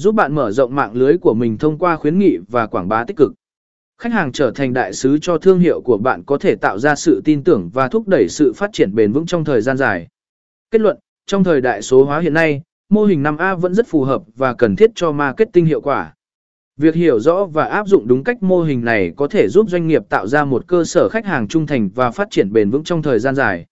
giúp bạn mở rộng mạng lưới của mình thông qua khuyến nghị và quảng bá tích cực. Khách hàng trở thành đại sứ cho thương hiệu của bạn có thể tạo ra sự tin tưởng và thúc đẩy sự phát triển bền vững trong thời gian dài. Kết luận, trong thời đại số hóa hiện nay, mô hình 5A vẫn rất phù hợp và cần thiết cho marketing hiệu quả. Việc hiểu rõ và áp dụng đúng cách mô hình này có thể giúp doanh nghiệp tạo ra một cơ sở khách hàng trung thành và phát triển bền vững trong thời gian dài.